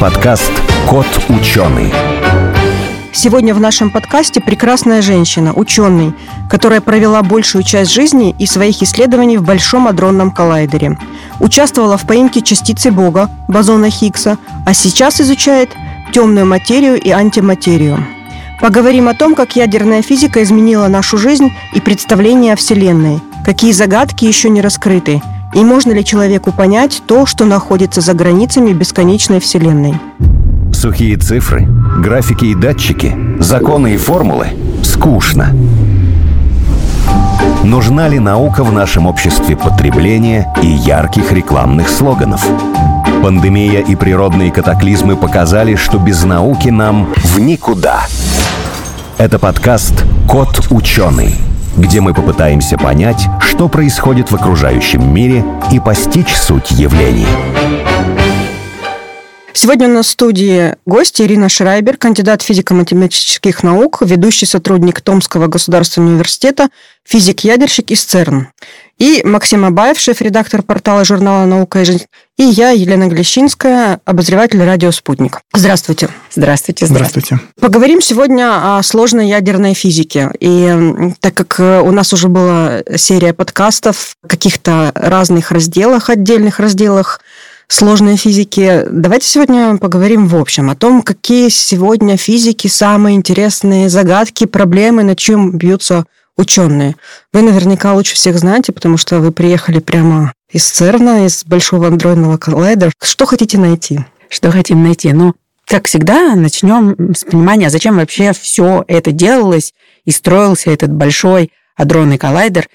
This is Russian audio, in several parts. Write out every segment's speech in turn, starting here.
Подкаст «Кот ученый». Сегодня в нашем подкасте прекрасная женщина, ученый, которая провела большую часть жизни и своих исследований в Большом адронном коллайдере. Участвовала в поимке частицы Бога, бозона Хиггса, а сейчас изучает темную материю и антиматерию. Поговорим о том, как ядерная физика изменила нашу жизнь и представление о Вселенной, какие загадки еще не раскрыты, и можно ли человеку понять то, что находится за границами бесконечной Вселенной. Сухие цифры, графики и датчики, законы и формулы – скучно. Нужна ли наука в нашем обществе потребления и ярких рекламных слоганов? Пандемия и природные катаклизмы показали, что без науки нам в никуда. Это подкаст «Кот ученый», где мы попытаемся понять, что происходит в окружающем мире и постичь суть явлений. Сегодня у нас в студии гость Ирина Шрайбер, кандидат физико-математических наук, ведущий сотрудник Томского государственного университета, физик-ядерщик из ЦЕРН. И Максим Абаев, шеф-редактор портала журнала «Наука и жизнь». И я, Елена Глещинская, обозреватель радио «Спутник». Здравствуйте. Здравствуйте. Здравствуйте. Поговорим сегодня о сложной ядерной физике. И так как у нас уже была серия подкастов в каких-то разных разделах, отдельных разделах, сложной физики. Давайте сегодня поговорим в общем о том, какие сегодня физики самые интересные загадки, проблемы, на чем бьются ученые. Вы наверняка лучше всех знаете, потому что вы приехали прямо из ЦЕРНа, из Большого андроидного коллайдера. Что хотите найти? Что хотим найти? Ну, как всегда, начнем с понимания, зачем вообще все это делалось и строился этот большой адронный коллайдер.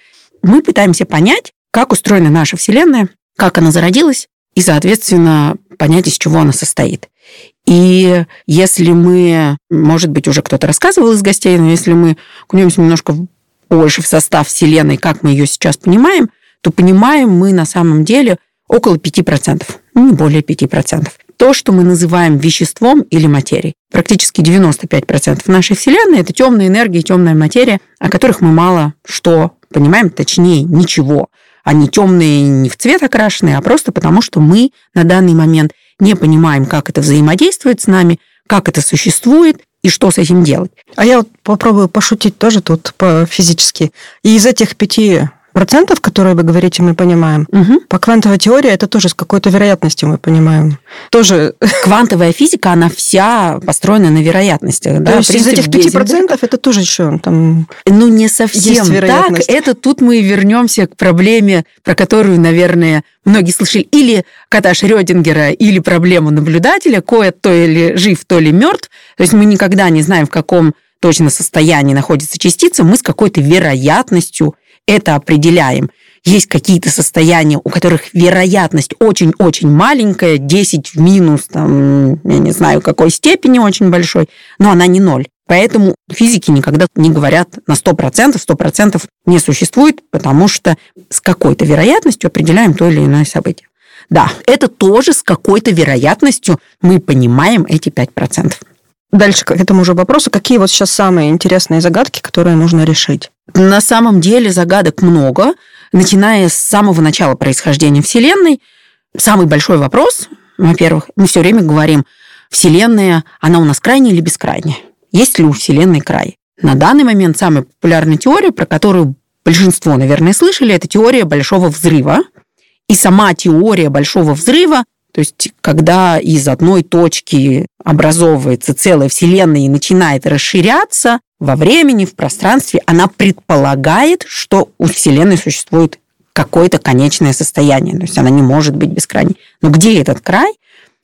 Мы пытаемся понять, как устроена наша Вселенная, как она зародилась, и, соответственно, понять, из чего она состоит. И если мы, может быть, уже кто-то рассказывал из гостей, но если мы окунемся немножко больше в состав Вселенной, как мы ее сейчас понимаем, то понимаем мы на самом деле около 5%, не более 5%. То, что мы называем веществом или материей. Практически 95% нашей Вселенной – это темная энергия и темная материя, о которых мы мало что понимаем, точнее, ничего. Они темные не в цвет окрашенные, а просто потому, что мы на данный момент не понимаем, как это взаимодействует с нами, как это существует и что с этим делать. А я вот попробую пошутить тоже тут по-физически. И из этих пяти процентов, которые вы говорите, мы понимаем. Угу. По квантовой теории это тоже с какой-то вероятностью мы понимаем. Тоже... Квантовая физика, она вся построена на вероятностях. Да? То есть из этих пяти процентов это тоже еще там Ну, не совсем так. Это тут мы вернемся к проблеме, про которую, наверное, многие слышали. Или кота Шрёдингера, или проблему наблюдателя. Кое то ли жив, то ли мертв. То есть мы никогда не знаем, в каком точно состоянии находится частица, мы с какой-то вероятностью это определяем. Есть какие-то состояния, у которых вероятность очень-очень маленькая, 10 в минус, там, я не знаю, какой степени очень большой, но она не ноль. Поэтому физики никогда не говорят на 100%, 100% не существует, потому что с какой-то вероятностью определяем то или иное событие. Да, это тоже с какой-то вероятностью мы понимаем эти 5%. Дальше к этому уже вопросу. Какие вот сейчас самые интересные загадки, которые нужно решить? На самом деле загадок много, начиная с самого начала происхождения Вселенной. Самый большой вопрос, во-первых, мы все время говорим, Вселенная, она у нас крайняя или бескрайняя? Есть ли у Вселенной край? На данный момент самая популярная теория, про которую большинство, наверное, слышали, это теория Большого взрыва. И сама теория Большого взрыва то есть, когда из одной точки образовывается целая Вселенная и начинает расширяться во времени, в пространстве, она предполагает, что у Вселенной существует какое-то конечное состояние. То есть она не может быть бескрайней. Но где этот край?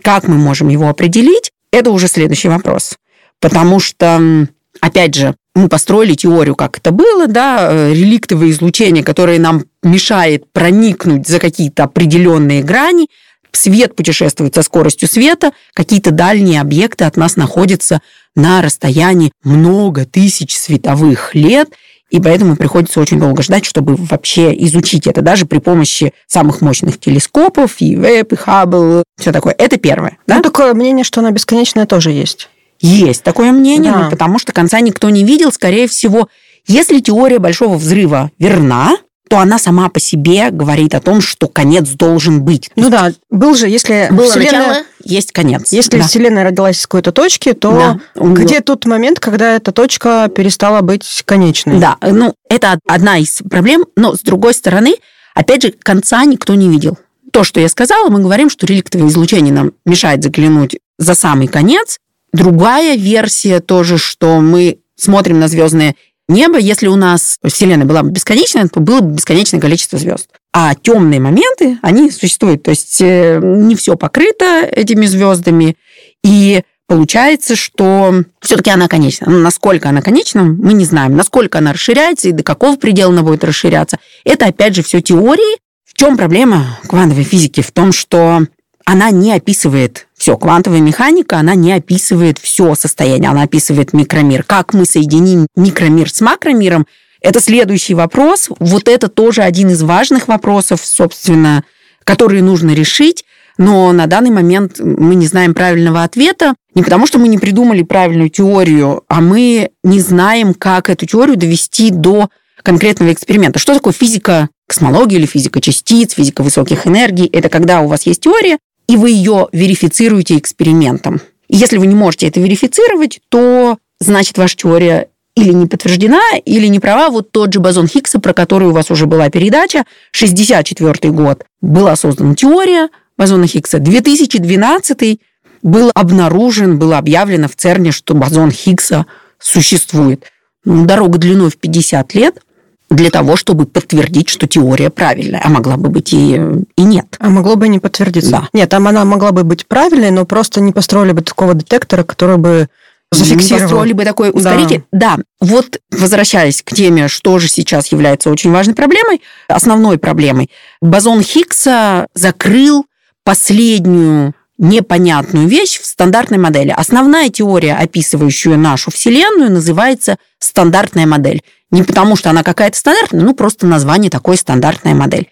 Как мы можем его определить? Это уже следующий вопрос. Потому что, опять же, мы построили теорию, как это было, да, э, реликтовое излучение, которое нам мешает проникнуть за какие-то определенные грани, Свет путешествует со скоростью света, какие-то дальние объекты от нас находятся на расстоянии много тысяч световых лет, и поэтому приходится очень долго ждать, чтобы вообще изучить это, даже при помощи самых мощных телескопов, и Веб, и Хаббл, все такое. Это первое. Да? Ну, такое мнение, что она бесконечная, тоже есть. Есть такое мнение, да. ну, потому что конца никто не видел, скорее всего. Если теория Большого взрыва верна, то она сама по себе говорит о том, что конец должен быть. Ну да, был же, если было Вселенная... начало, есть конец. Если да. Вселенная родилась из какой-то точки, то Да. где тот момент, когда эта точка перестала быть конечной? Да, ну, это одна из проблем, но с другой стороны, опять же, конца никто не видел. То, что я сказала, мы говорим, что реликтовое излучение нам мешает заглянуть за самый конец. Другая версия тоже, что мы смотрим на звездное небо, если у нас Вселенная была бы бесконечная, то было бы бесконечное количество звезд. А темные моменты, они существуют. То есть э, не все покрыто этими звездами. И получается, что все-таки она конечна. Но насколько она конечна, мы не знаем. Насколько она расширяется и до какого предела она будет расширяться. Это, опять же, все теории. В чем проблема квантовой физики? В том, что она не описывает все. Квантовая механика, она не описывает все состояние, она описывает микромир. Как мы соединим микромир с макромиром, это следующий вопрос. Вот это тоже один из важных вопросов, собственно, которые нужно решить. Но на данный момент мы не знаем правильного ответа. Не потому, что мы не придумали правильную теорию, а мы не знаем, как эту теорию довести до конкретного эксперимента. Что такое физика космологии или физика частиц, физика высоких энергий? Это когда у вас есть теория, и вы ее верифицируете экспериментом. И если вы не можете это верифицировать, то значит ваша теория или не подтверждена, или не права. Вот тот же бозон Хиггса, про который у вас уже была передача, 64 год была создана теория бозона Хиггса. 2012 был обнаружен, было объявлено в ЦЕРНе, что бозон Хиггса существует. Ну, дорога длиной в 50 лет для того, чтобы подтвердить, что теория правильная, а могла бы быть и, и нет. А могло бы не подтвердиться. Да. Нет, там она могла бы быть правильной, но просто не построили бы такого детектора, который бы зафиксировал. Не построили бы такой ускоритель. Да. да, вот возвращаясь к теме, что же сейчас является очень важной проблемой, основной проблемой, бозон Хиггса закрыл последнюю непонятную вещь в стандартной модели. Основная теория, описывающая нашу Вселенную, называется стандартная модель. Не потому, что она какая-то стандартная, ну просто название такой стандартная модель.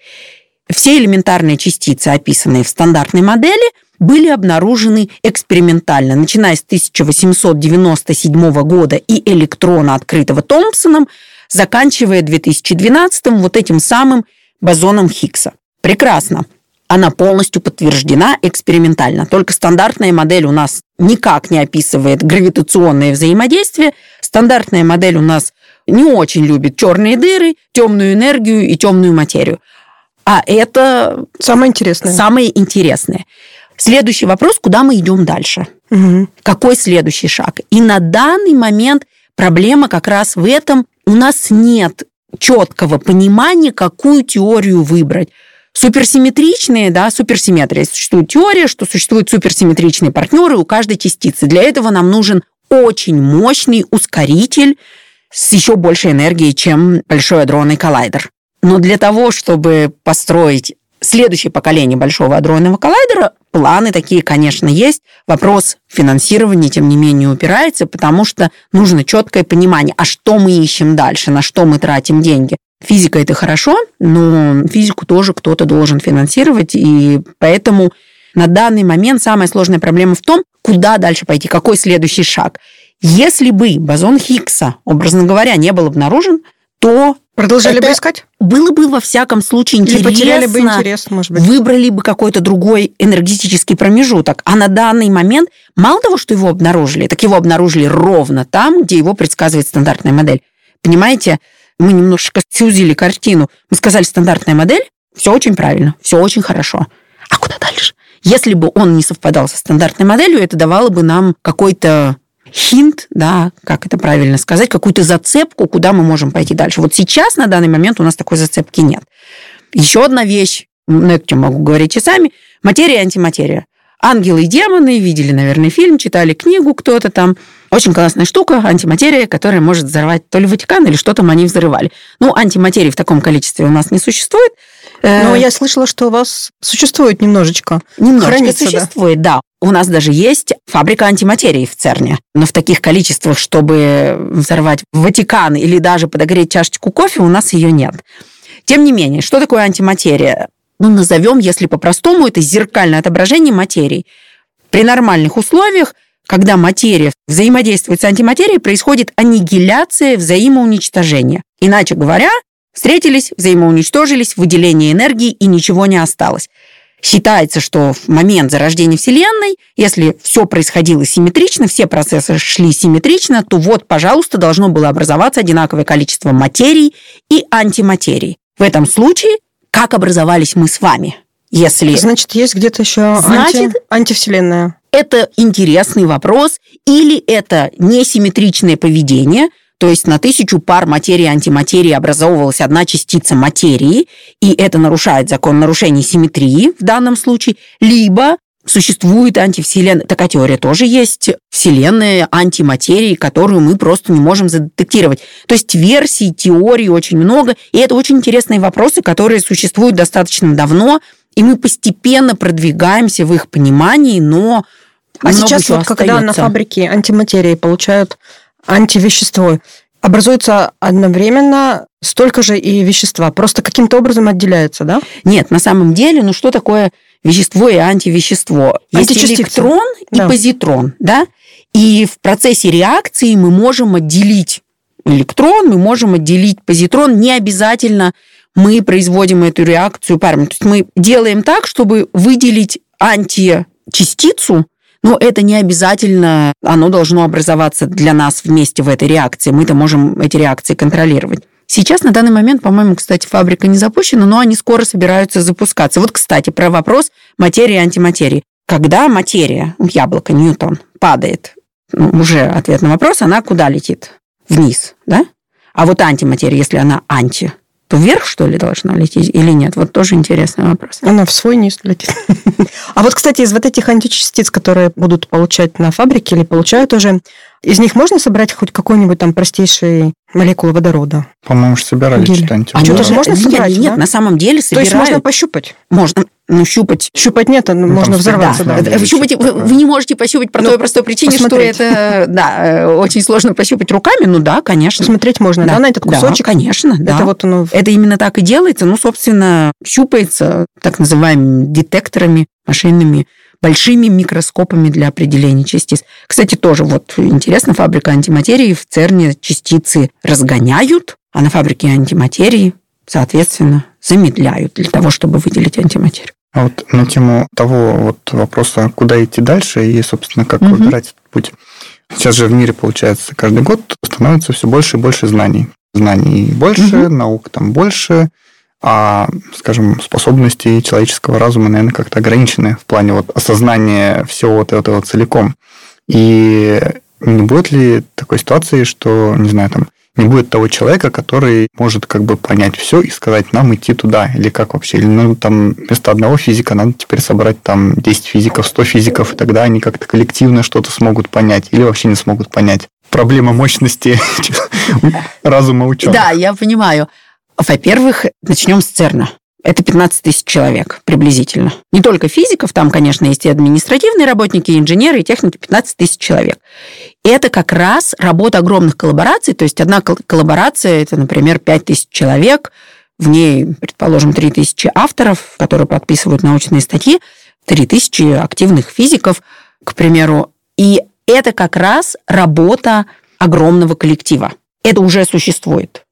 Все элементарные частицы, описанные в стандартной модели, были обнаружены экспериментально, начиная с 1897 года и электрона, открытого Томпсоном, заканчивая 2012 вот этим самым бозоном Хиггса. Прекрасно она полностью подтверждена экспериментально. Только стандартная модель у нас никак не описывает гравитационное взаимодействие. Стандартная модель у нас не очень любит черные дыры, темную энергию и темную материю. А это самое интересное. Самое интересное. Следующий вопрос, куда мы идем дальше? Угу. Какой следующий шаг? И на данный момент проблема как раз в этом. У нас нет четкого понимания, какую теорию выбрать суперсимметричные, да, суперсимметрия. Существует теория, что существуют суперсимметричные партнеры у каждой частицы. Для этого нам нужен очень мощный ускоритель с еще большей энергией, чем Большой адронный коллайдер. Но для того, чтобы построить следующее поколение Большого адронного коллайдера, планы такие, конечно, есть. Вопрос финансирования, тем не менее, упирается, потому что нужно четкое понимание, а что мы ищем дальше, на что мы тратим деньги. Физика это хорошо, но физику тоже кто-то должен финансировать, и поэтому на данный момент самая сложная проблема в том, куда дальше пойти, какой следующий шаг. Если бы бозон Хиггса, образно говоря, не был обнаружен, то Продолжали это бы искать? было бы во всяком случае Или интересно. потеряли бы интерес, может быть. Выбрали бы какой-то другой энергетический промежуток. А на данный момент мало того, что его обнаружили, так его обнаружили ровно там, где его предсказывает стандартная модель. Понимаете? мы немножко сузили картину. Мы сказали, стандартная модель, все очень правильно, все очень хорошо. А куда дальше? Если бы он не совпадал со стандартной моделью, это давало бы нам какой-то хинт, да, как это правильно сказать, какую-то зацепку, куда мы можем пойти дальше. Вот сейчас, на данный момент, у нас такой зацепки нет. Еще одна вещь, на эту тему могу говорить часами, материя и антиматерия. Ангелы и демоны, видели, наверное, фильм, читали книгу кто-то там. Очень классная штука, антиматерия, которая может взорвать то ли Ватикан, или что там они взрывали. Ну, антиматерии в таком количестве у нас не существует. Э, Но я слышала, что у вас существует немножечко. Немножечко Хранится, да. существует, да. У нас даже есть фабрика антиматерии в ЦЕРНе. Но в таких количествах, чтобы взорвать Ватикан или даже подогреть чашечку кофе, у нас ее нет. Тем не менее, что такое антиматерия? Ну, назовем, если по-простому, это зеркальное отображение материи. При нормальных условиях, когда материя взаимодействует с антиматерией, происходит аннигиляция взаимоуничтожения. Иначе говоря, встретились, взаимоуничтожились, выделение энергии и ничего не осталось. Считается, что в момент зарождения Вселенной, если все происходило симметрично, все процессы шли симметрично, то вот, пожалуйста, должно было образоваться одинаковое количество материи и антиматерии. В этом случае, как образовались мы с вами? Если... Значит, есть где-то еще Значит, анти... антивселенная. Это интересный вопрос, или это несимметричное поведение – то есть на тысячу пар материи и антиматерии образовывалась одна частица материи, и это нарушает закон нарушения симметрии в данном случае, либо существует антивселенная. Такая теория тоже есть. Вселенная антиматерии, которую мы просто не можем задетектировать. То есть версий, теорий очень много. И это очень интересные вопросы, которые существуют достаточно давно. И мы постепенно продвигаемся в их понимании, но а сейчас вот когда на фабрике антиматерии получают антивещество. Образуется одновременно столько же и вещества, просто каким-то образом отделяется, да? Нет, на самом деле, ну что такое вещество и антивещество? Есть электрон и да. позитрон, да? И в процессе реакции мы можем отделить электрон, мы можем отделить позитрон. Не обязательно мы производим эту реакцию парами. То есть мы делаем так, чтобы выделить античастицу, но это не обязательно, оно должно образоваться для нас вместе в этой реакции. Мы-то можем эти реакции контролировать. Сейчас на данный момент, по-моему, кстати, фабрика не запущена, но они скоро собираются запускаться. Вот, кстати, про вопрос материи и антиматерии. Когда материя, яблоко, Ньютон, падает, ну, уже ответ на вопрос, она куда летит? Вниз, да? А вот антиматерия, если она анти, то вверх, что ли, должна лететь или нет? Вот тоже интересный вопрос. Она в свой низ летит. А вот, кстати, из вот этих античастиц, которые будут получать на фабрике или получают уже, из них можно собрать хоть какой-нибудь там простейший молекулу водорода? По-моему, собирали что-то А что-то же можно собрать, Нет, нет, на самом деле собирают. То есть можно пощупать? Можно. Ну, щупать. Щупать нет, ну, можно взорваться. Да. Да. Щупать, вы, вы не можете пощупать по ну, той простой причине, посмотреть. что это, да, э, очень сложно пощупать руками, ну да, конечно. Посмотреть можно, да, да на этот кусочек? Да, конечно, да. Это, вот оно... это именно так и делается, ну, собственно, щупается так называемыми детекторами машинными, большими микроскопами для определения частиц. Кстати, тоже вот интересно, фабрика антиматерии в ЦЕРНе частицы разгоняют, а на фабрике антиматерии, соответственно, замедляют для того, чтобы выделить антиматерию. А вот на тему того вот вопроса, куда идти дальше и, собственно, как угу. выбирать этот путь. Сейчас же в мире, получается, каждый год становится все больше и больше знаний. Знаний больше, угу. наук там больше, а, скажем, способности человеческого разума, наверное, как-то ограничены в плане вот осознания всего вот этого целиком. И не будет ли такой ситуации, что, не знаю, там, не будет того человека, который может как бы понять все и сказать, нам идти туда, или как вообще, или ну, там вместо одного физика надо теперь собрать там 10 физиков, 100 физиков, и тогда они как-то коллективно что-то смогут понять, или вообще не смогут понять. Проблема мощности разума ученых. Да, я понимаю. Во-первых, начнем с ЦЕРНа. Это 15 тысяч человек приблизительно. Не только физиков, там, конечно, есть и административные работники, и инженеры, и техники, 15 тысяч человек. И это как раз работа огромных коллабораций, то есть одна коллаборация, это, например, 5 тысяч человек, в ней, предположим, 3 тысячи авторов, которые подписывают научные статьи, 3 тысячи активных физиков, к примеру. И это как раз работа огромного коллектива. Это уже существует.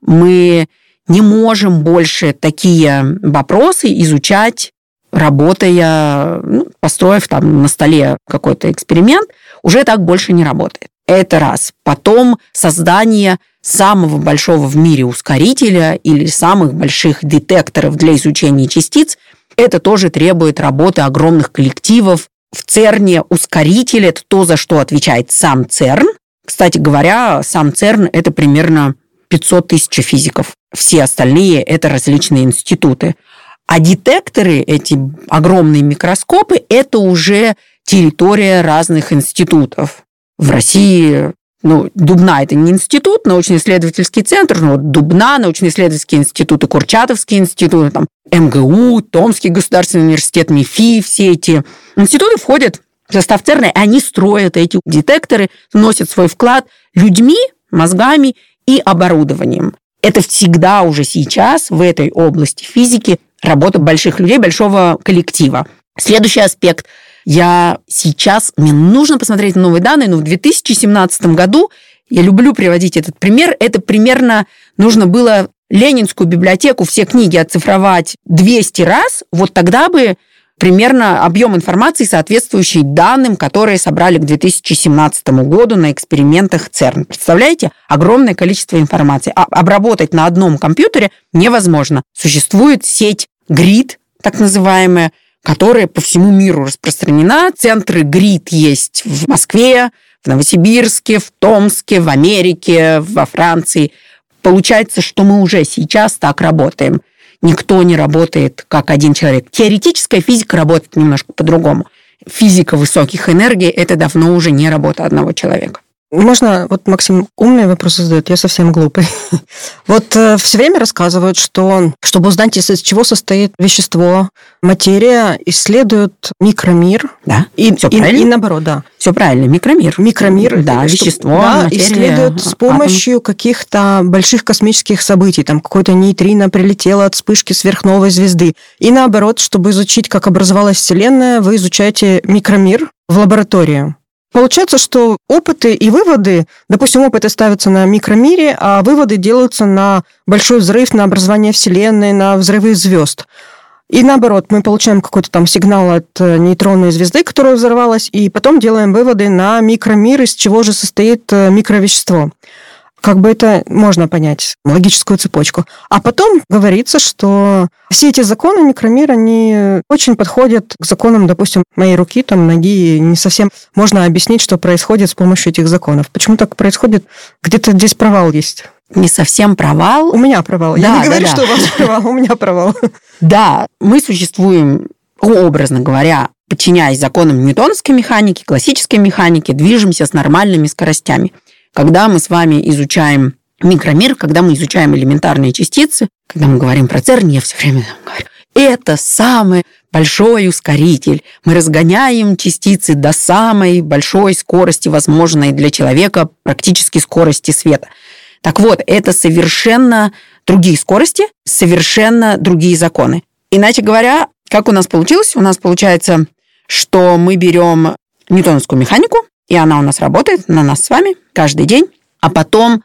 Мы не можем больше такие вопросы изучать, работая, ну, построив там на столе какой-то эксперимент, уже так больше не работает. Это раз. Потом создание самого большого в мире ускорителя или самых больших детекторов для изучения частиц, это тоже требует работы огромных коллективов. В ЦЕРНе ускоритель – это то, за что отвечает сам ЦЕРН. Кстати говоря, сам ЦЕРН – это примерно 500 тысяч физиков. Все остальные – это различные институты. А детекторы, эти огромные микроскопы, это уже территория разных институтов. В России ну, Дубна – это не институт, научно-исследовательский центр, но вот Дубна, научно-исследовательский институт и Курчатовский институт, там, МГУ, Томский государственный университет, МИФИ, все эти институты входят в состав ЦЕРНа, и они строят эти детекторы, носят свой вклад людьми, мозгами и оборудованием. Это всегда уже сейчас в этой области физики работа больших людей, большого коллектива. Следующий аспект. Я сейчас, мне нужно посмотреть новые данные, но в 2017 году, я люблю приводить этот пример, это примерно нужно было Ленинскую библиотеку, все книги оцифровать 200 раз, вот тогда бы примерно объем информации, соответствующий данным, которые собрали к 2017 году на экспериментах ЦЕРН. Представляете? Огромное количество информации. А обработать на одном компьютере невозможно. Существует сеть GRID, так называемая, которая по всему миру распространена. Центры GRID есть в Москве, в Новосибирске, в Томске, в Америке, во Франции. Получается, что мы уже сейчас так работаем. Никто не работает как один человек. Теоретическая физика работает немножко по-другому. Физика высоких энергий – это давно уже не работа одного человека. Можно, вот Максим умные вопросы задает, я совсем глупый. Вот э, все время рассказывают, что чтобы узнать, из чего состоит вещество, материя, исследуют микромир. Да, и, все и, правильно. И наоборот, да. Все правильно, микромир. Микромир. Да, что, вещество, да, материя, исследуют с помощью атом. каких-то больших космических событий. Там какой-то нейтрино прилетело от вспышки сверхновой звезды. И наоборот, чтобы изучить, как образовалась Вселенная, вы изучаете микромир в лаборатории. Получается, что опыты и выводы, допустим, опыты ставятся на микромире, а выводы делаются на большой взрыв, на образование Вселенной, на взрывы звезд. И наоборот, мы получаем какой-то там сигнал от э, нейтронной звезды, которая взорвалась, и потом делаем выводы на микромир, из чего же состоит э, микровещество как бы это можно понять, логическую цепочку. А потом говорится, что все эти законы микромира, они очень подходят к законам, допустим, моей руки, там, ноги, не совсем можно объяснить, что происходит с помощью этих законов. Почему так происходит? Где-то здесь провал есть. Не совсем провал. У меня провал. Да, Я не говорю, да, что у вас провал, у меня провал. Да, мы существуем, образно говоря, подчиняясь законам ньютоновской механики, классической механики, движемся с нормальными скоростями. Когда мы с вами изучаем микромир, когда мы изучаем элементарные частицы, когда мы говорим про ЦЕРН, я все время говорю, это самый большой ускоритель. Мы разгоняем частицы до самой большой скорости, возможной для человека, практически скорости света. Так вот, это совершенно другие скорости, совершенно другие законы. Иначе говоря, как у нас получилось? У нас получается, что мы берем ньютоновскую механику, и она у нас работает на нас с вами каждый день. А потом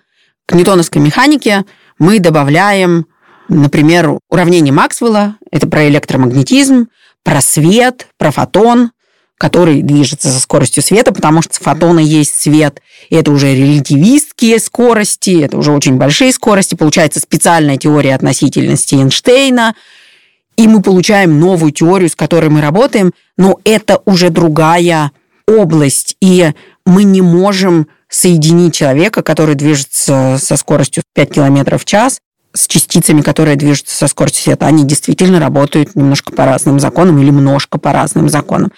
к ньютоновской механике мы добавляем, например, уравнение Максвелла, это про электромагнетизм, про свет, про фотон, который движется со скоростью света, потому что фотоны есть свет. И это уже релятивистские скорости, это уже очень большие скорости. Получается специальная теория относительности Эйнштейна. И мы получаем новую теорию, с которой мы работаем, но это уже другая область, и мы не можем соединить человека, который движется со скоростью 5 км в час, с частицами, которые движутся со скоростью света. Они действительно работают немножко по разным законам или немножко по разным законам.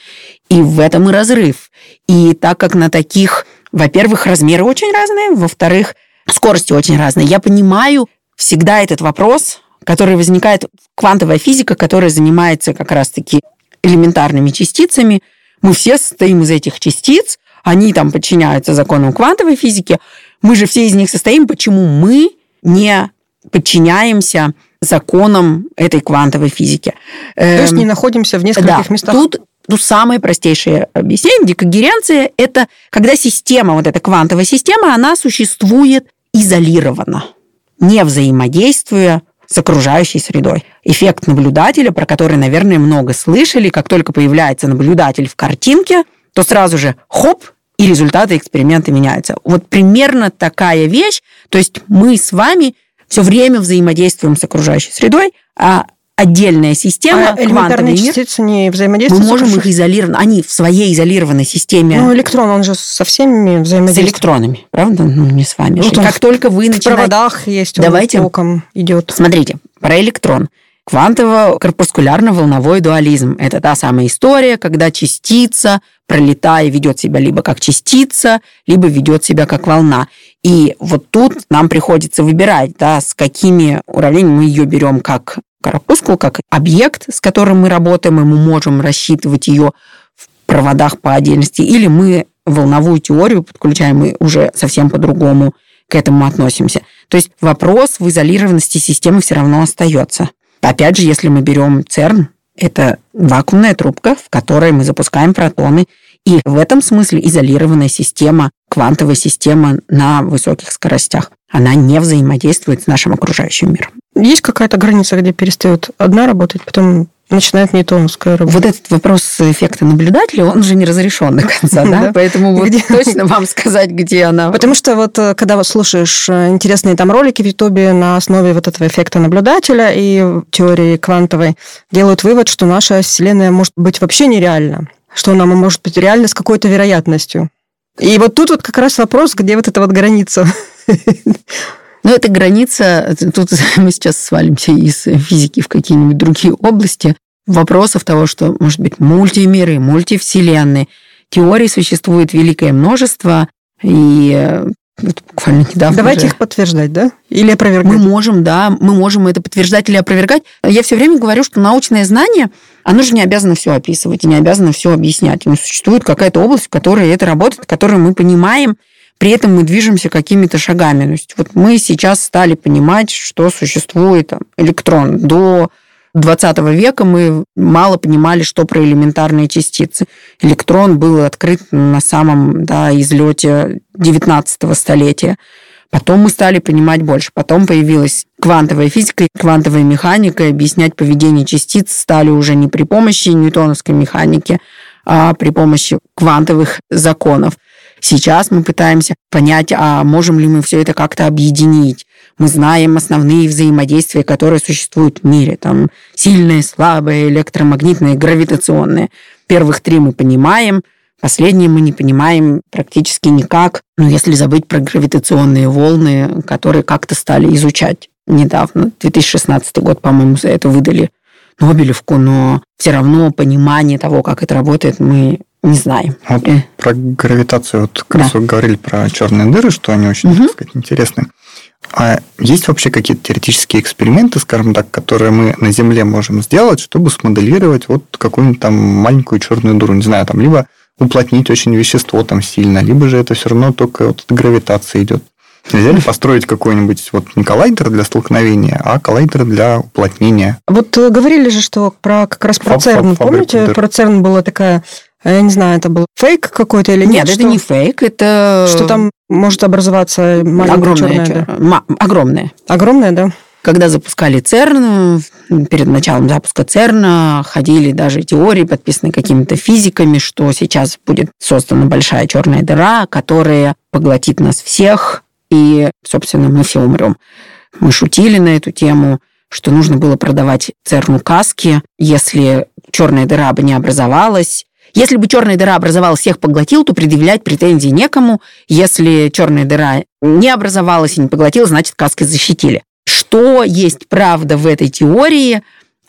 И в этом и разрыв. И так как на таких, во-первых, размеры очень разные, во-вторых, скорости очень разные. Я понимаю всегда этот вопрос, который возникает квантовая физика, которая занимается как раз-таки элементарными частицами – мы все состоим из этих частиц, они там подчиняются законам квантовой физики. Мы же все из них состоим. Почему мы не подчиняемся законам этой квантовой физики? То есть не эм, находимся в нескольких да, местах? Тут ну, самое простейшее объяснение. Декогеренция – это когда система, вот эта квантовая система, она существует изолированно, не взаимодействуя с окружающей средой. Эффект наблюдателя, про который, наверное, много слышали, как только появляется наблюдатель в картинке, то сразу же хоп, и результаты эксперимента меняются. Вот примерно такая вещь. То есть мы с вами все время взаимодействуем с окружающей средой, а отдельная система, а элементарные мир, частицы не взаимодействуют? Мы можем их изолировать. Они в своей изолированной системе. Ну, электрон, он же со всеми взаимодействует. С электронами, правда? Ну, не с вами. Ну, как только вы начинаете... В проводах есть, Давайте... током идет. Смотрите, про электрон. Квантово-корпускулярно-волновой дуализм – это та самая история, когда частица, пролетая, ведет себя либо как частица, либо ведет себя как волна. И вот тут нам приходится выбирать, да, с какими уравнениями мы ее берем как корпускул, как объект, с которым мы работаем, и мы можем рассчитывать ее в проводах по отдельности, или мы волновую теорию подключаем и уже совсем по-другому к этому относимся. То есть вопрос в изолированности системы все равно остается. Опять же, если мы берем ЦЕРН, это вакуумная трубка, в которой мы запускаем протоны, и в этом смысле изолированная система, квантовая система на высоких скоростях, она не взаимодействует с нашим окружающим миром. Есть какая-то граница, где перестает одна работать, потом начинает ньютоновская работа. Вот этот вопрос эффекта наблюдателя, он уже не разрешен до конца, да? Поэтому вот точно вам сказать, где она. Потому что вот э, когда вот слушаешь э, интересные там ролики в Ютубе на основе вот этого эффекта наблюдателя и теории квантовой, делают вывод, что наша Вселенная может быть вообще нереальна, что она может быть реальна с какой-то вероятностью. И вот тут вот как раз вопрос, где вот эта вот граница. Ну, эта граница, тут мы сейчас свалимся из физики в какие-нибудь другие области, вопросов того, что, может быть, мультимиры, мультивселенные. Теорий существует великое множество, и э, вот буквально недавно Давайте же... их подтверждать, да? Или опровергать? Мы можем, да, мы можем это подтверждать или опровергать. Я все время говорю, что научное знание, оно же не обязано все описывать и не обязано все объяснять. Но существует какая-то область, в которой это работает, которую мы понимаем, при этом мы движемся какими-то шагами. То есть вот мы сейчас стали понимать, что существует там, электрон. До 20 века мы мало понимали, что про элементарные частицы. Электрон был открыт на самом да, излете 19 столетия. Потом мы стали понимать больше. Потом появилась квантовая физика, квантовая механика. И объяснять поведение частиц стали уже не при помощи ньютоновской механики, а при помощи квантовых законов. Сейчас мы пытаемся понять, а можем ли мы все это как-то объединить. Мы знаем основные взаимодействия, которые существуют в мире. Там сильное, слабое, электромагнитное, гравитационное. Первых три мы понимаем, последние мы не понимаем практически никак. Ну, если забыть про гравитационные волны, которые как-то стали изучать недавно. 2016 год, по-моему, за это выдали Нобелевку, но все равно понимание того, как это работает, мы не знаем. Вот э. про гравитацию, вот как да. раз вы говорили про черные дыры, что они очень, угу. так сказать, интересны. А есть вообще какие-то теоретические эксперименты, скажем так, которые мы на Земле можем сделать, чтобы смоделировать вот какую-нибудь там маленькую черную дыру, не знаю, там либо уплотнить очень вещество там сильно, либо же это все равно только вот гравитация идет. Нельзя ли построить какой-нибудь вот не коллайдер для столкновения, а коллайдер для уплотнения? Вот э, говорили же, что про как раз про ЦЕРН, помните, про ЦЕРН была такая а я не знаю, это был фейк какой-то или нет? Нет, это что, не фейк, это... Что там может образоваться маленькая огромная, черная дыра. Огромная. Огромная, да? Когда запускали ЦЕРН, перед началом запуска ЦЕРНа ходили даже теории, подписанные какими-то физиками, что сейчас будет создана большая черная дыра, которая поглотит нас всех, и, собственно, мы все умрем. Мы шутили на эту тему, что нужно было продавать ЦЕРНу каски, если черная дыра бы не образовалась, если бы черная дыра образовалась, всех поглотил, то предъявлять претензий некому. Если черная дыра не образовалась и не поглотила, значит, каской защитили. Что есть правда в этой теории?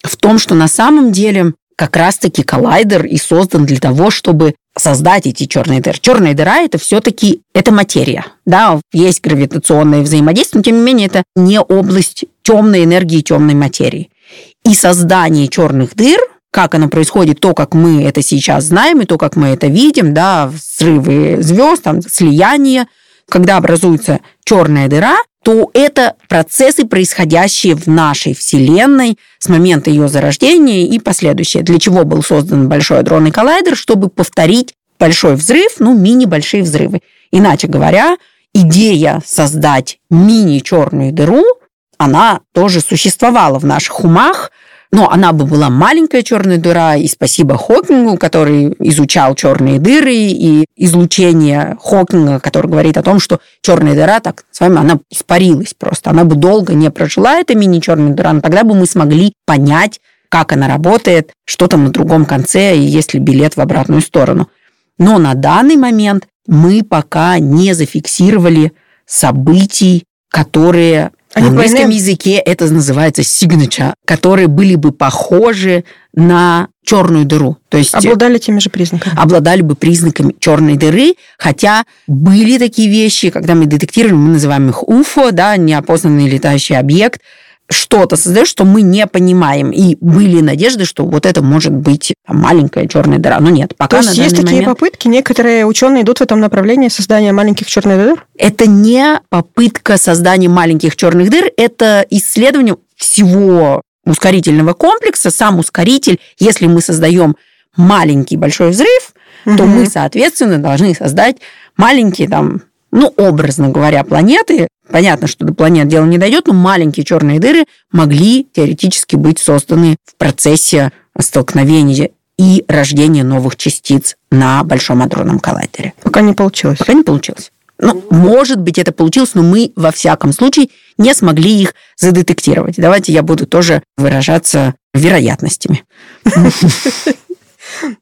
В том, что на самом деле как раз-таки коллайдер и создан для того, чтобы создать эти черные дыры. Черная дыра это все-таки это материя. Да, есть гравитационное взаимодействие, но тем не менее это не область темной энергии, темной материи. И создание черных дыр как оно происходит, то, как мы это сейчас знаем, и то, как мы это видим, да, взрывы звезд, там, слияние, когда образуется черная дыра, то это процессы, происходящие в нашей Вселенной с момента ее зарождения и последующие. Для чего был создан Большой адронный коллайдер? Чтобы повторить большой взрыв, ну, мини-большие взрывы. Иначе говоря, идея создать мини-черную дыру, она тоже существовала в наших умах, но она бы была маленькая черная дыра, и спасибо Хокингу, который изучал черные дыры, и излучение Хокинга, который говорит о том, что черная дыра, так с вами, она испарилась просто. Она бы долго не прожила, эта мини-черная дыра, но тогда бы мы смогли понять, как она работает, что там на другом конце, и есть ли билет в обратную сторону. Но на данный момент мы пока не зафиксировали событий, которые в английском языке это называется signature, которые были бы похожи на черную дыру. То есть обладали теми же признаками. Обладали бы признаками черной дыры, хотя были такие вещи, когда мы детектировали, мы называем их УФО, да, неопознанный летающий объект, что-то создаешь, что мы не понимаем. И были надежды, что вот это может быть там, маленькая черная дыра. Но нет, пока То есть есть такие момент... попытки, некоторые ученые идут в этом направлении создания маленьких черных дыр? Это не попытка создания маленьких черных дыр, это исследование всего ускорительного комплекса. Сам ускоритель, если мы создаем маленький большой взрыв, угу. то мы, соответственно, должны создать маленькие там ну, образно говоря, планеты, понятно, что до планет дело не дойдет, но маленькие черные дыры могли теоретически быть созданы в процессе столкновение и рождение новых частиц на Большом адронном коллайдере. Пока не получилось. Пока не получилось. Ну, может быть, это получилось, но мы во всяком случае не смогли их задетектировать. Давайте я буду тоже выражаться вероятностями.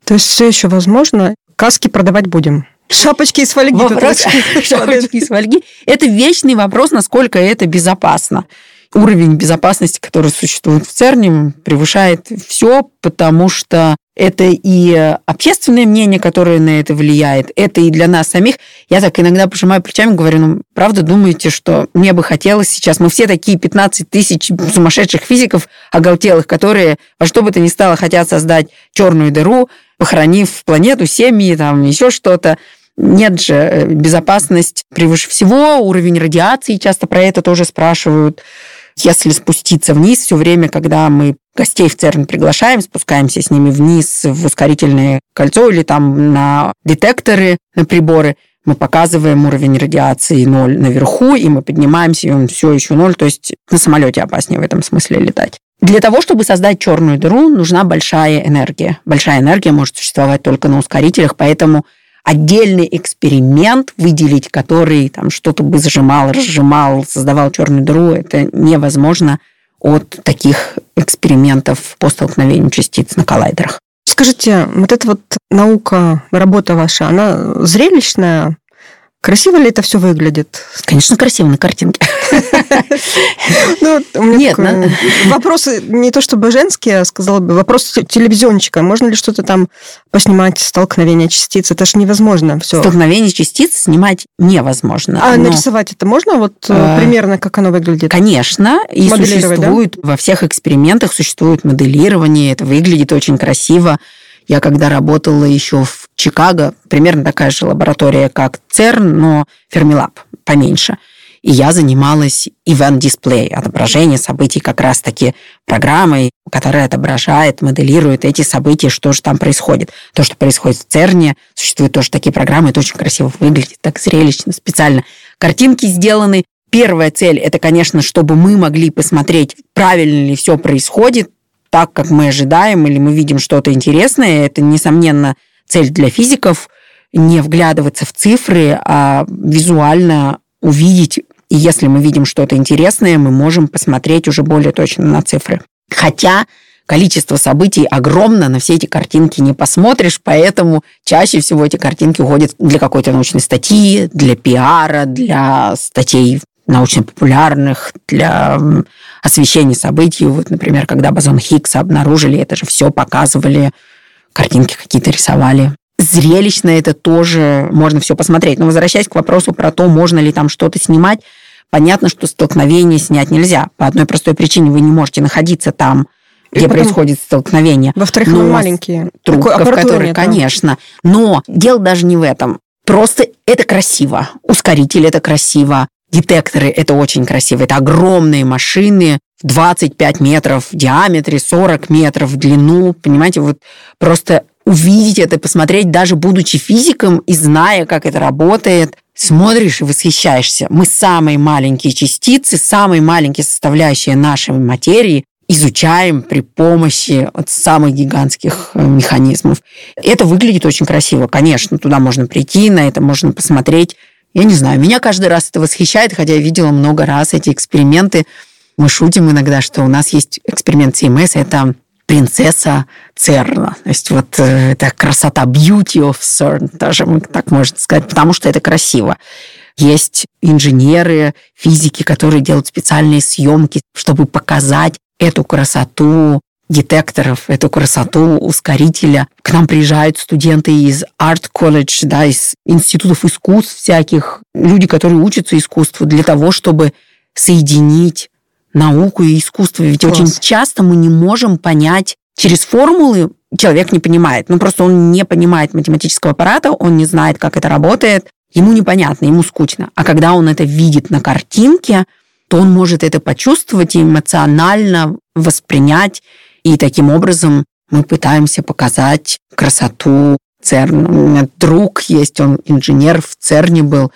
То есть все еще возможно. Каски продавать будем. Шапочки из фольги. Вопрос, шапочки из фольги. Это вечный вопрос, насколько это безопасно. Уровень безопасности, который существует в ЦЕРНе, превышает все, потому что это и общественное мнение, которое на это влияет, это и для нас самих. Я так иногда пожимаю плечами, говорю, ну, правда думаете, что мне бы хотелось сейчас, мы все такие 15 тысяч сумасшедших физиков оголтелых, которые во что бы то ни стало хотят создать черную дыру, похоронив планету, семьи, там еще что-то. Нет же, э, безопасность превыше всего, уровень радиации, часто про это тоже спрашивают. Если спуститься вниз, все время, когда мы гостей в ЦЕРН приглашаем, спускаемся с ними вниз в ускорительное кольцо или там на детекторы, на приборы, мы показываем уровень радиации ноль наверху, и мы поднимаемся, и он все еще ноль. То есть на самолете опаснее в этом смысле летать. Для того, чтобы создать черную дыру, нужна большая энергия. Большая энергия может существовать только на ускорителях, поэтому отдельный эксперимент выделить, который там что-то бы зажимал, разжимал, создавал черную дыру, это невозможно от таких экспериментов по столкновению частиц на коллайдерах. Скажите, вот эта вот наука, работа ваша, она зрелищная? Красиво ли это все выглядит? Конечно, красиво на картинке. Ну, у меня Нет, на... вопросы не то чтобы женские, а сказала бы, вопрос телевизионщика. Можно ли что-то там поснимать, столкновение частиц? Это же невозможно все. Столкновение частиц снимать невозможно. А но... нарисовать это можно? Вот а... примерно как оно выглядит? Конечно. И существует, да? во всех экспериментах существует моделирование, это выглядит очень красиво. Я когда работала еще в Чикаго, примерно такая же лаборатория, как ЦЕРН, но Фермилаб поменьше – и я занималась event display, отображение событий как раз-таки программой, которая отображает, моделирует эти события, что же там происходит. То, что происходит в ЦЕРНе, существуют тоже такие программы, это очень красиво выглядит, так зрелищно, специально. Картинки сделаны. Первая цель – это, конечно, чтобы мы могли посмотреть, правильно ли все происходит, так, как мы ожидаем, или мы видим что-то интересное. Это, несомненно, цель для физиков – не вглядываться в цифры, а визуально увидеть и если мы видим что-то интересное, мы можем посмотреть уже более точно на цифры. Хотя количество событий огромно, на все эти картинки не посмотришь, поэтому чаще всего эти картинки уходят для какой-то научной статьи, для пиара, для статей научно-популярных, для освещения событий. Вот, например, когда бозон Хиггса обнаружили, это же все показывали, картинки какие-то рисовали зрелищно это тоже можно все посмотреть. Но возвращаясь к вопросу про то, можно ли там что-то снимать, понятно, что столкновение снять нельзя. По одной простой причине вы не можете находиться там, и где потом, происходит столкновение. Во-вторых, мы маленькие. Трубков, которые, нет, конечно. Но дело даже не в этом. Просто это красиво. Ускоритель это красиво. Детекторы это очень красиво. Это огромные машины, 25 метров в диаметре, 40 метров в длину. Понимаете, вот просто увидеть это, посмотреть, даже будучи физиком и зная, как это работает, смотришь и восхищаешься. Мы самые маленькие частицы, самые маленькие составляющие нашей материи изучаем при помощи вот самых гигантских э, механизмов. Это выглядит очень красиво, конечно, туда можно прийти, на это можно посмотреть. Я не знаю, меня каждый раз это восхищает, хотя я видела много раз эти эксперименты. Мы шутим иногда, что у нас есть эксперимент CMS, это принцесса Церна. То есть вот э, это красота, beauty of CERN, даже так можно сказать, потому что это красиво. Есть инженеры, физики, которые делают специальные съемки, чтобы показать эту красоту детекторов, эту красоту ускорителя. К нам приезжают студенты из Art College, да, из институтов искусств всяких, люди, которые учатся искусству для того, чтобы соединить науку и искусство. Ведь Класс. очень часто мы не можем понять через формулы, человек не понимает. Ну, просто он не понимает математического аппарата, он не знает, как это работает, ему непонятно, ему скучно. А когда он это видит на картинке, то он может это почувствовать и эмоционально воспринять. И таким образом мы пытаемся показать красоту ЦЕРН. У меня друг есть, он инженер в ЦЕРНе был,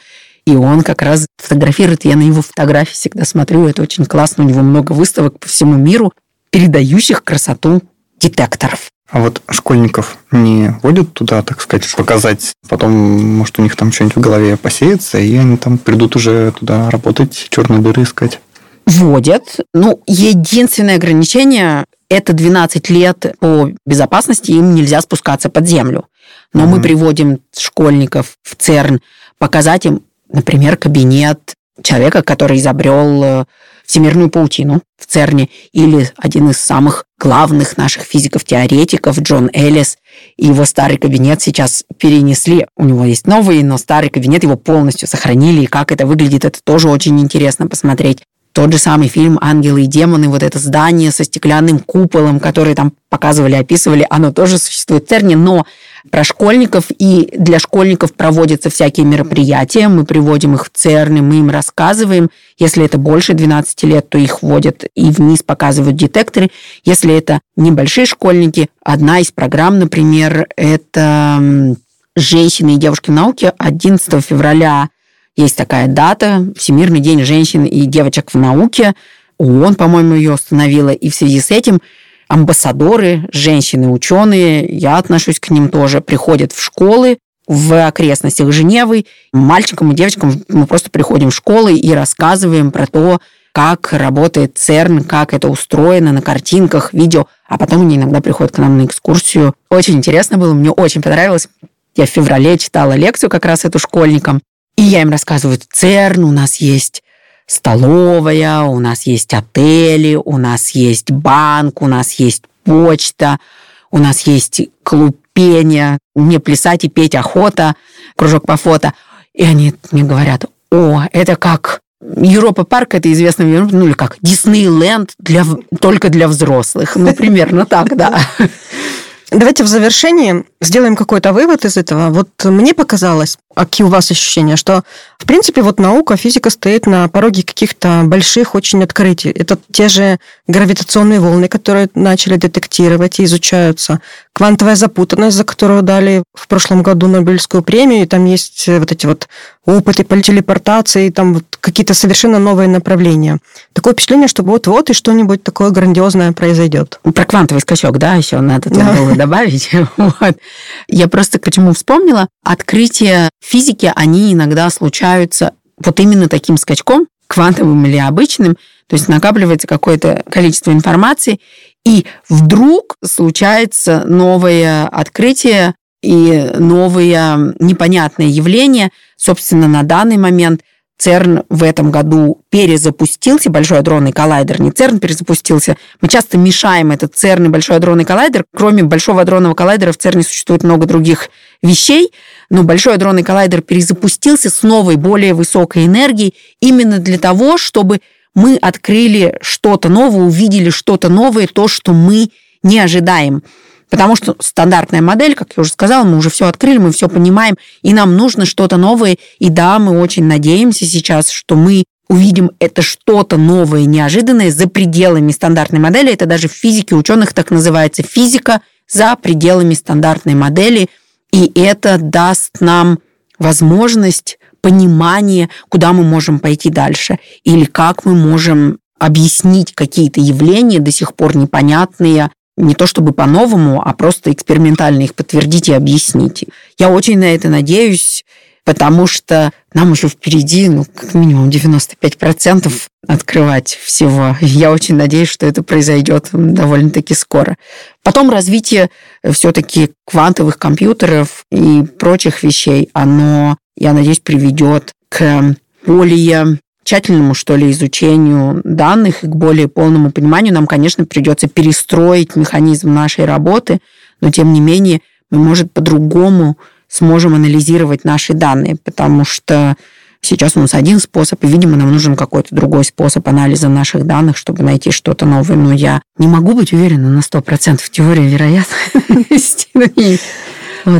и он как раз фотографирует. Я на его фотографии всегда смотрю, это очень классно. У него много выставок по всему миру, передающих красоту детекторов. А вот школьников не водят туда, так сказать, показать, потом, может, у них там что-нибудь в голове посеется, и они там придут уже туда работать, черные дыры искать. Вводят. Ну, единственное ограничение – это 12 лет по безопасности, им нельзя спускаться под землю. Но mm-hmm. мы приводим школьников в ЦЕРН, показать им, например, кабинет человека, который изобрел э, всемирную паутину в ЦЕРНе, или один из самых главных наших физиков-теоретиков Джон Эллис. И его старый кабинет сейчас перенесли. У него есть новый, но старый кабинет его полностью сохранили. И как это выглядит, это тоже очень интересно посмотреть. Тот же самый фильм «Ангелы и демоны», вот это здание со стеклянным куполом, который там показывали, описывали, оно тоже существует в ЦЕРНе, но про школьников, и для школьников проводятся всякие мероприятия, мы приводим их в ЦЕРН, мы им рассказываем. Если это больше 12 лет, то их вводят и вниз показывают детекторы. Если это небольшие школьники, одна из программ, например, это «Женщины и девушки в науке» 11 февраля есть такая дата, Всемирный день женщин и девочек в науке. ООН, по-моему, ее установила. И в связи с этим амбассадоры, женщины-ученые, я отношусь к ним тоже, приходят в школы в окрестностях Женевы. Мальчикам и девочкам мы просто приходим в школы и рассказываем про то, как работает ЦЕРН, как это устроено на картинках, видео, а потом они иногда приходят к нам на экскурсию. Очень интересно было, мне очень понравилось. Я в феврале читала лекцию как раз эту школьникам, и я им рассказываю, ЦЕРН у нас есть столовая, у нас есть отели, у нас есть банк, у нас есть почта, у нас есть клуб пения, мне плясать и петь охота, кружок по фото. И они мне говорят, о, это как Европа парк это известно, ну или как Диснейленд для, только для взрослых. Ну, примерно так, да. Давайте в завершении сделаем какой-то вывод из этого. Вот мне показалось, а какие у вас ощущения, что, в принципе, вот наука, физика стоит на пороге каких-то больших очень открытий. Это те же гравитационные волны, которые начали детектировать и изучаются, квантовая запутанность, за которую дали в прошлом году Нобелевскую премию, и там есть вот эти вот опыты по телепортации, там вот какие-то совершенно новые направления. Такое впечатление, что вот-вот и что-нибудь такое грандиозное произойдет. Про квантовый скачок, да, еще надо да. было добавить. Вот. Я просто почему вспомнила, открытия физики, они иногда случаются вот именно таким скачком, квантовым или обычным, то есть накапливается какое-то количество информации, и вдруг случается новое открытие и новое непонятное явление. Собственно, на данный момент ЦЕРН в этом году перезапустился, Большой адронный коллайдер, не ЦЕРН перезапустился. Мы часто мешаем этот ЦЕРН и Большой адронный коллайдер. Кроме Большого адронного коллайдера в ЦЕРНе существует много других вещей, но Большой адронный коллайдер перезапустился с новой, более высокой энергией именно для того, чтобы мы открыли что-то новое, увидели что-то новое, то, что мы не ожидаем. Потому что стандартная модель, как я уже сказала, мы уже все открыли, мы все понимаем, и нам нужно что-то новое. И да, мы очень надеемся сейчас, что мы увидим это что-то новое, неожиданное за пределами стандартной модели. Это даже в физике ученых так называется физика за пределами стандартной модели. И это даст нам возможность понимания, куда мы можем пойти дальше, или как мы можем объяснить какие-то явления до сих пор непонятные не то чтобы по-новому, а просто экспериментально их подтвердить и объяснить. Я очень на это надеюсь, потому что нам еще впереди, ну, как минимум 95% открывать всего. Я очень надеюсь, что это произойдет довольно-таки скоро. Потом развитие все-таки квантовых компьютеров и прочих вещей, оно, я надеюсь, приведет к более тщательному, что ли, изучению данных и к более полному пониманию нам, конечно, придется перестроить механизм нашей работы, но тем не менее мы, может, по-другому сможем анализировать наши данные, потому что сейчас у нас один способ, и, видимо, нам нужен какой-то другой способ анализа наших данных, чтобы найти что-то новое. Но я не могу быть уверена на 100% в теории вероятности.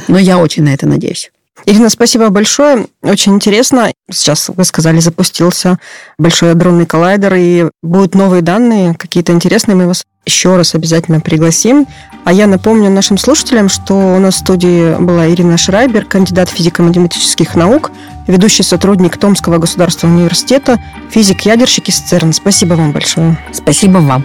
Но я очень на это надеюсь. Ирина, спасибо большое. Очень интересно. Сейчас, вы сказали, запустился большой адронный коллайдер, и будут новые данные, какие-то интересные. Мы вас еще раз обязательно пригласим. А я напомню нашим слушателям, что у нас в студии была Ирина Шрайбер, кандидат физико-математических наук, ведущий сотрудник Томского государственного университета, физик-ядерщик из ЦЕРН. Спасибо вам большое. Спасибо вам.